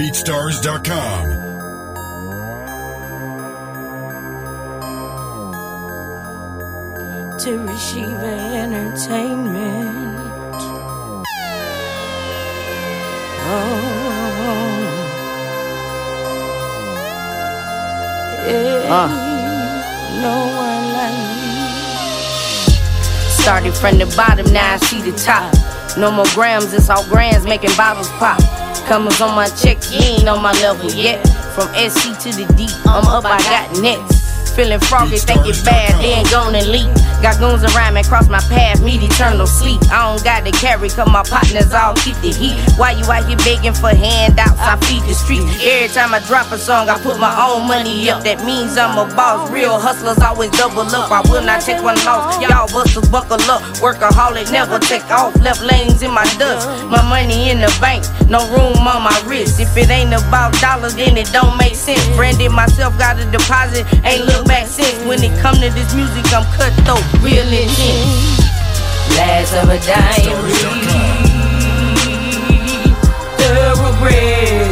BeatStars.com. Turasheiva entertainment. Oh, ain't no one like me. Started from the bottom, now I see the top. No more grams, it's all grams making bottles pop. Comers on my check, you ain't on my level yet. From SC to the D, I'm up, I got next. Feeling froggy, think it bad, then gonna leak. Got goons around me, cross my path, meet eternal sleep. I don't got to carry, cause my partners all keep the heat. Why you out here begging for handouts? I feed the streets. Every time I drop a song, I put my own money up. That means I'm a boss. Real hustlers always double up. I will not take one loss. Y'all busters buckle up. Workaholic, never take off. Left lanes in my dust. My money in the bank, no room on my wrist. If it ain't about dollars, then it don't make sense. Branded myself, got a deposit, ain't look back since. When it come to this music, I'm cutthroat, real intense. Last of a breed, thoroughbred.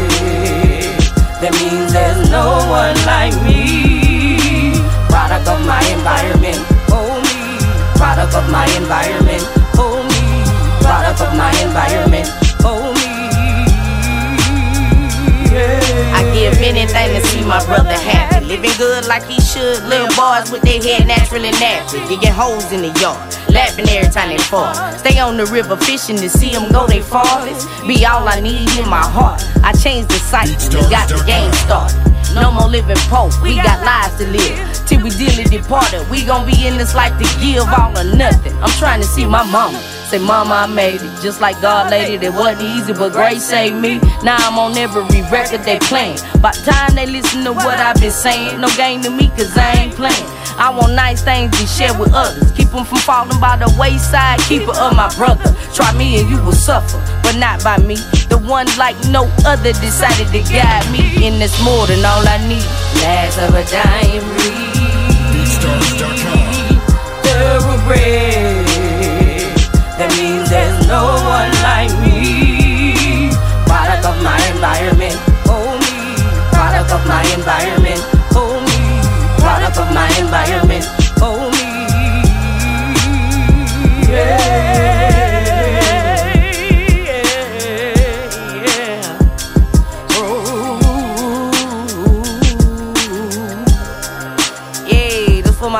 That means there's no one like me. Product of my environment, me. Product of my environment, me. Product of my environment, me. Yeah. I give anything to see my brother happy. Living good like he should. Little boys with their head naturally nappy. Digging holes in the yard. Laughing every time they fall. Stay on the river fishing to see them go they farthest. Be all I need in my heart. I changed the cycle. We got the game started. No more living poor, we got lives to live. Till we dearly departed, we gon' be in this life to give all or nothing. I'm trying to see my mama. Say, Mama, I made it. Just like God laid it, it wasn't easy, but grace saved me. Now I'm on every record they playing. By time they listen to what I've been saying, no game to me, cause I ain't playing. I want nice things to share with others. Keep them from falling by the wayside. Keeper of my brother. Try me and you will suffer, but not by me. The one like no other decided to guide me. And it's more than all I need. Last of a dying breed.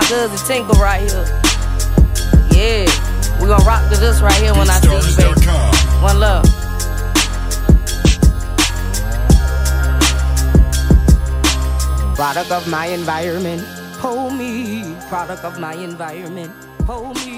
Cousin Tinkle right here. Yeah, we gonna rock to this right here when I see you, baby. One love. Product of my environment, pull me. Product of my environment, pull me.